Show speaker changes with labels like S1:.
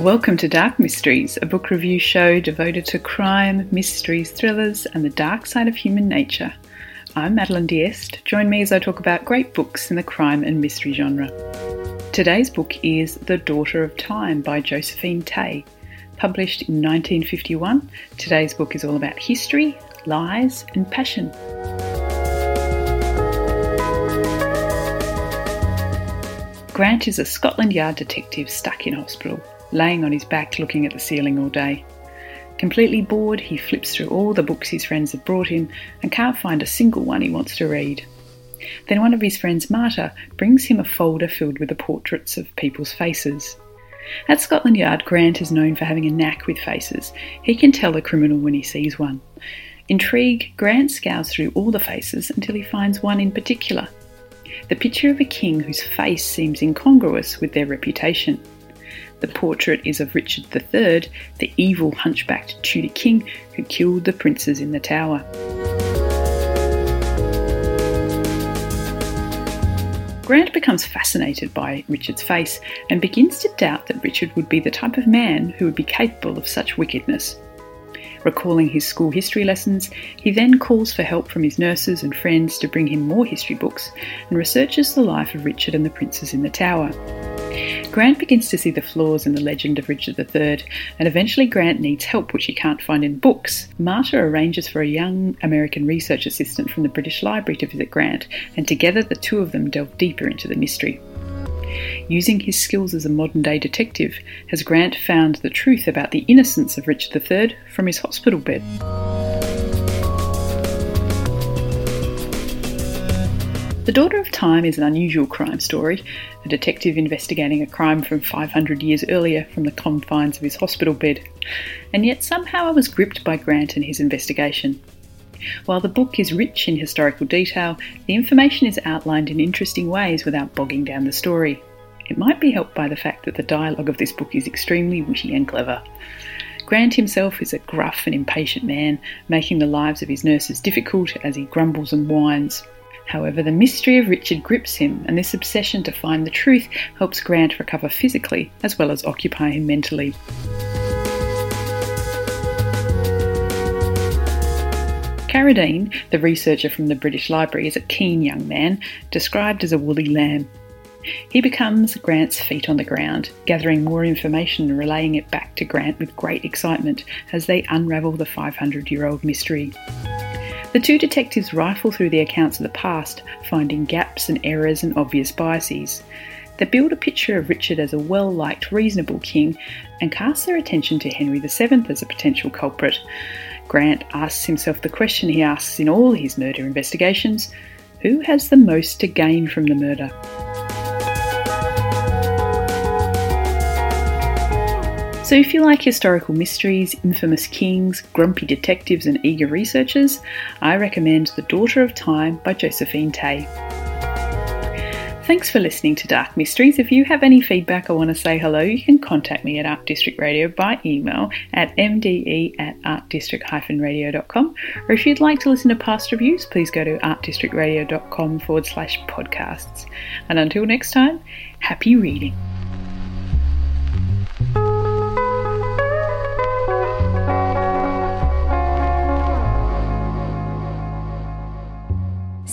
S1: Welcome to Dark Mysteries, a book review show devoted to crime, mysteries, thrillers, and the dark side of human nature. I'm Madeline Diest. Join me as I talk about great books in the crime and mystery genre. Today's book is The Daughter of Time by Josephine Tey. Published in 1951, today's book is all about history, lies, and passion. Grant is a Scotland Yard detective stuck in hospital laying on his back looking at the ceiling all day. Completely bored, he flips through all the books his friends have brought him and can't find a single one he wants to read. Then one of his friends, Marta, brings him a folder filled with the portraits of people's faces. At Scotland Yard, Grant is known for having a knack with faces. He can tell a criminal when he sees one. Intrigued, Grant scours through all the faces until he finds one in particular the picture of a king whose face seems incongruous with their reputation. The portrait is of Richard III, the evil hunchbacked Tudor king who killed the princes in the tower. Grant becomes fascinated by Richard's face and begins to doubt that Richard would be the type of man who would be capable of such wickedness. Recalling his school history lessons, he then calls for help from his nurses and friends to bring him more history books and researches the life of Richard and the princes in the tower. Grant begins to see the flaws in the legend of Richard III, and eventually Grant needs help which he can't find in books. Marta arranges for a young American research assistant from the British Library to visit Grant, and together the two of them delve deeper into the mystery. Using his skills as a modern day detective, has Grant found the truth about the innocence of Richard III from his hospital bed? The Daughter of Time is an unusual crime story, a detective investigating a crime from 500 years earlier from the confines of his hospital bed. And yet somehow I was gripped by Grant and his investigation. While the book is rich in historical detail, the information is outlined in interesting ways without bogging down the story. It might be helped by the fact that the dialogue of this book is extremely witty and clever. Grant himself is a gruff and impatient man, making the lives of his nurses difficult as he grumbles and whines. However, the mystery of Richard grips him, and this obsession to find the truth helps Grant recover physically as well as occupy him mentally. Carradine, the researcher from the British Library, is a keen young man, described as a woolly lamb. He becomes Grant's feet on the ground, gathering more information and relaying it back to Grant with great excitement as they unravel the 500 year old mystery. The two detectives rifle through the accounts of the past, finding gaps and errors and obvious biases. They build a picture of Richard as a well liked, reasonable king and cast their attention to Henry VII as a potential culprit. Grant asks himself the question he asks in all his murder investigations who has the most to gain from the murder? So, if you like historical mysteries, infamous kings, grumpy detectives, and eager researchers, I recommend The Daughter of Time by Josephine Tey. Thanks for listening to Dark Mysteries. If you have any feedback or want to say hello, you can contact me at Art District Radio by email at mde at artdistrict-radio.com. Or if you'd like to listen to past reviews, please go to artdistrictradio.com forward slash podcasts. And until next time, happy reading.